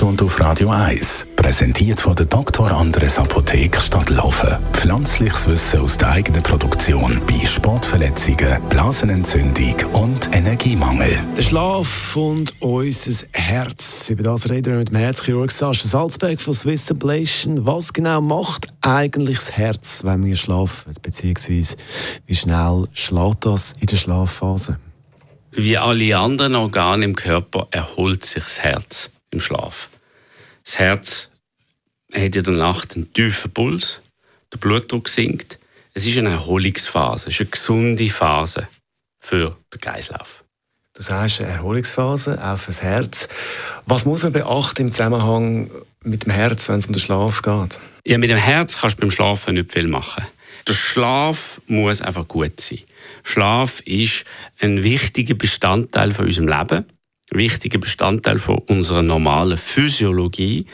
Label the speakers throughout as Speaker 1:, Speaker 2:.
Speaker 1: Sprechstunde auf Radio 1, präsentiert von der Dr. Andres Apotheke Stadtlaufen. Pflanzliches Wissen aus der eigenen Produktion bei Sportverletzungen, Blasenentzündung und Energiemangel.
Speaker 2: Der Schlaf und unser Herz. Über das reden wir mit dem Herzchirurg Sascha Salzberg von Swiss Ablation. Was genau macht eigentlich das Herz, wenn wir schlafen? Beziehungsweise wie schnell schlägt das in der Schlafphase?
Speaker 3: Wie alle anderen Organe im Körper erholt sich das Herz im Schlaf. Das Herz hat in der Nacht einen tiefen Puls, der Blutdruck sinkt. Es ist eine Erholungsphase, es ist eine gesunde Phase für den Kreislauf.
Speaker 2: Du sagst eine Erholungsphase, auch fürs Herz. Was muss man beachten im Zusammenhang mit dem Herz, wenn es um den Schlaf geht?
Speaker 3: Ja, mit dem Herz kannst du beim Schlafen nicht viel machen. Der Schlaf muss einfach gut sein. Schlaf ist ein wichtiger Bestandteil von unserem Leben wichtiger Bestandteil von unserer normalen Physiologie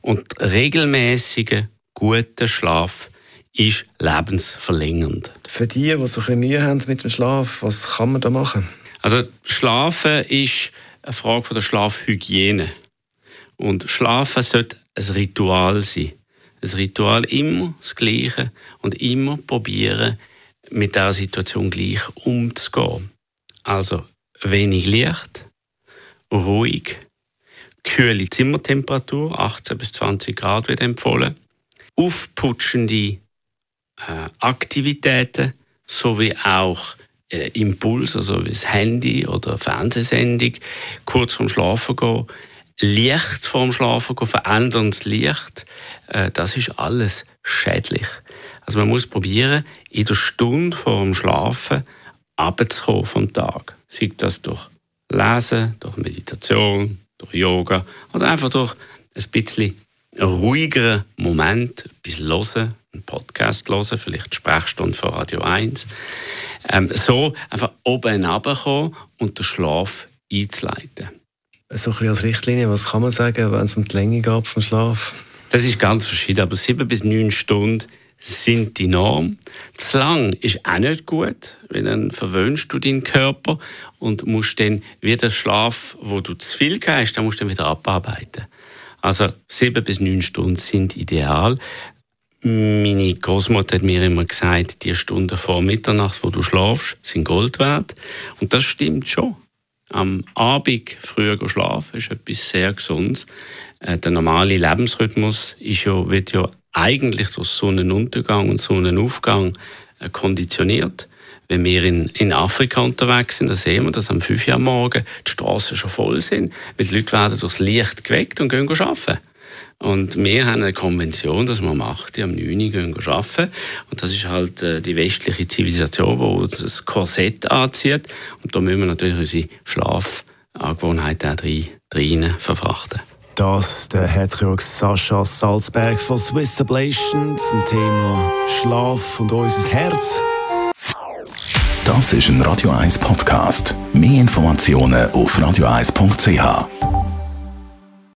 Speaker 3: und regelmäßiger guter Schlaf ist lebensverlängernd.
Speaker 2: Für die, die so ein bisschen Mühe haben mit dem Schlaf, was kann man da machen?
Speaker 3: Also Schlafen ist eine Frage von der Schlafhygiene und Schlafen sollte ein Ritual sein. Ein Ritual immer das Gleiche und immer probieren, mit der Situation gleich umzugehen. Also wenig Licht, ruhig, kühle Zimmertemperatur, 18 bis 20 Grad wird empfohlen, aufputschende äh, Aktivitäten sowie auch äh, Impuls, also wie das Handy oder Fernsehsendung, kurz vorm Schlafen gehen, Licht vorm Schlafen gehen, veränderndes Licht, äh, das ist alles schädlich. Also man muss probieren, in der Stunde vor dem Schlafen abzukommen vom Tag. Sei das durch Lesen, durch Meditation, durch Yoga oder einfach durch ein bisschen ruhigeren Moment, etwas hören, einen Podcast hören, vielleicht die Sprechstunde von Radio 1. Ähm, so einfach oben runterkommen und den Schlaf einzuleiten.
Speaker 2: So ein bisschen als Richtlinie, was kann man sagen, wenn es um die Länge geht vom Schlaf?
Speaker 3: Das ist ganz verschieden, aber sieben bis neun Stunden sind die Norm. Zu lang ist auch nicht gut, weil dann verwöhnst du deinen Körper und musst dann wieder Schlaf, wo du zu viel hast, dann musst du dann wieder abarbeiten. Also sieben bis neun Stunden sind ideal. Meine Großmutter hat mir immer gesagt, die Stunden vor Mitternacht, wo du schlafst, sind Gold wert. Und das stimmt schon. Am Abend früher schlafen ist etwas sehr Gesundes. Äh, der normale Lebensrhythmus ist ja, wird ja eigentlich durch Sonnenuntergang und Sonnenaufgang äh, konditioniert. Wenn wir in, in Afrika unterwegs sind, dann sehen wir, dass am 5 Uhr morgen die Straßen schon voll sind, weil die Leute werden durchs Licht geweckt und gehen arbeiten. Und wir haben eine Konvention, dass wir am 8. am 9. Uhr gehen arbeiten. Und das ist halt äh, die westliche Zivilisation, die uns das Korsett anzieht. Und da müssen wir natürlich unsere Schlafangewohnheiten auch rein verfrachten.
Speaker 2: Das der Herzchirurg Sascha Salzberg von Swiss Ablation zum Thema Schlaf und unser Herz.
Speaker 1: Das ist ein Radio 1 Podcast. Mehr Informationen auf radio1.ch.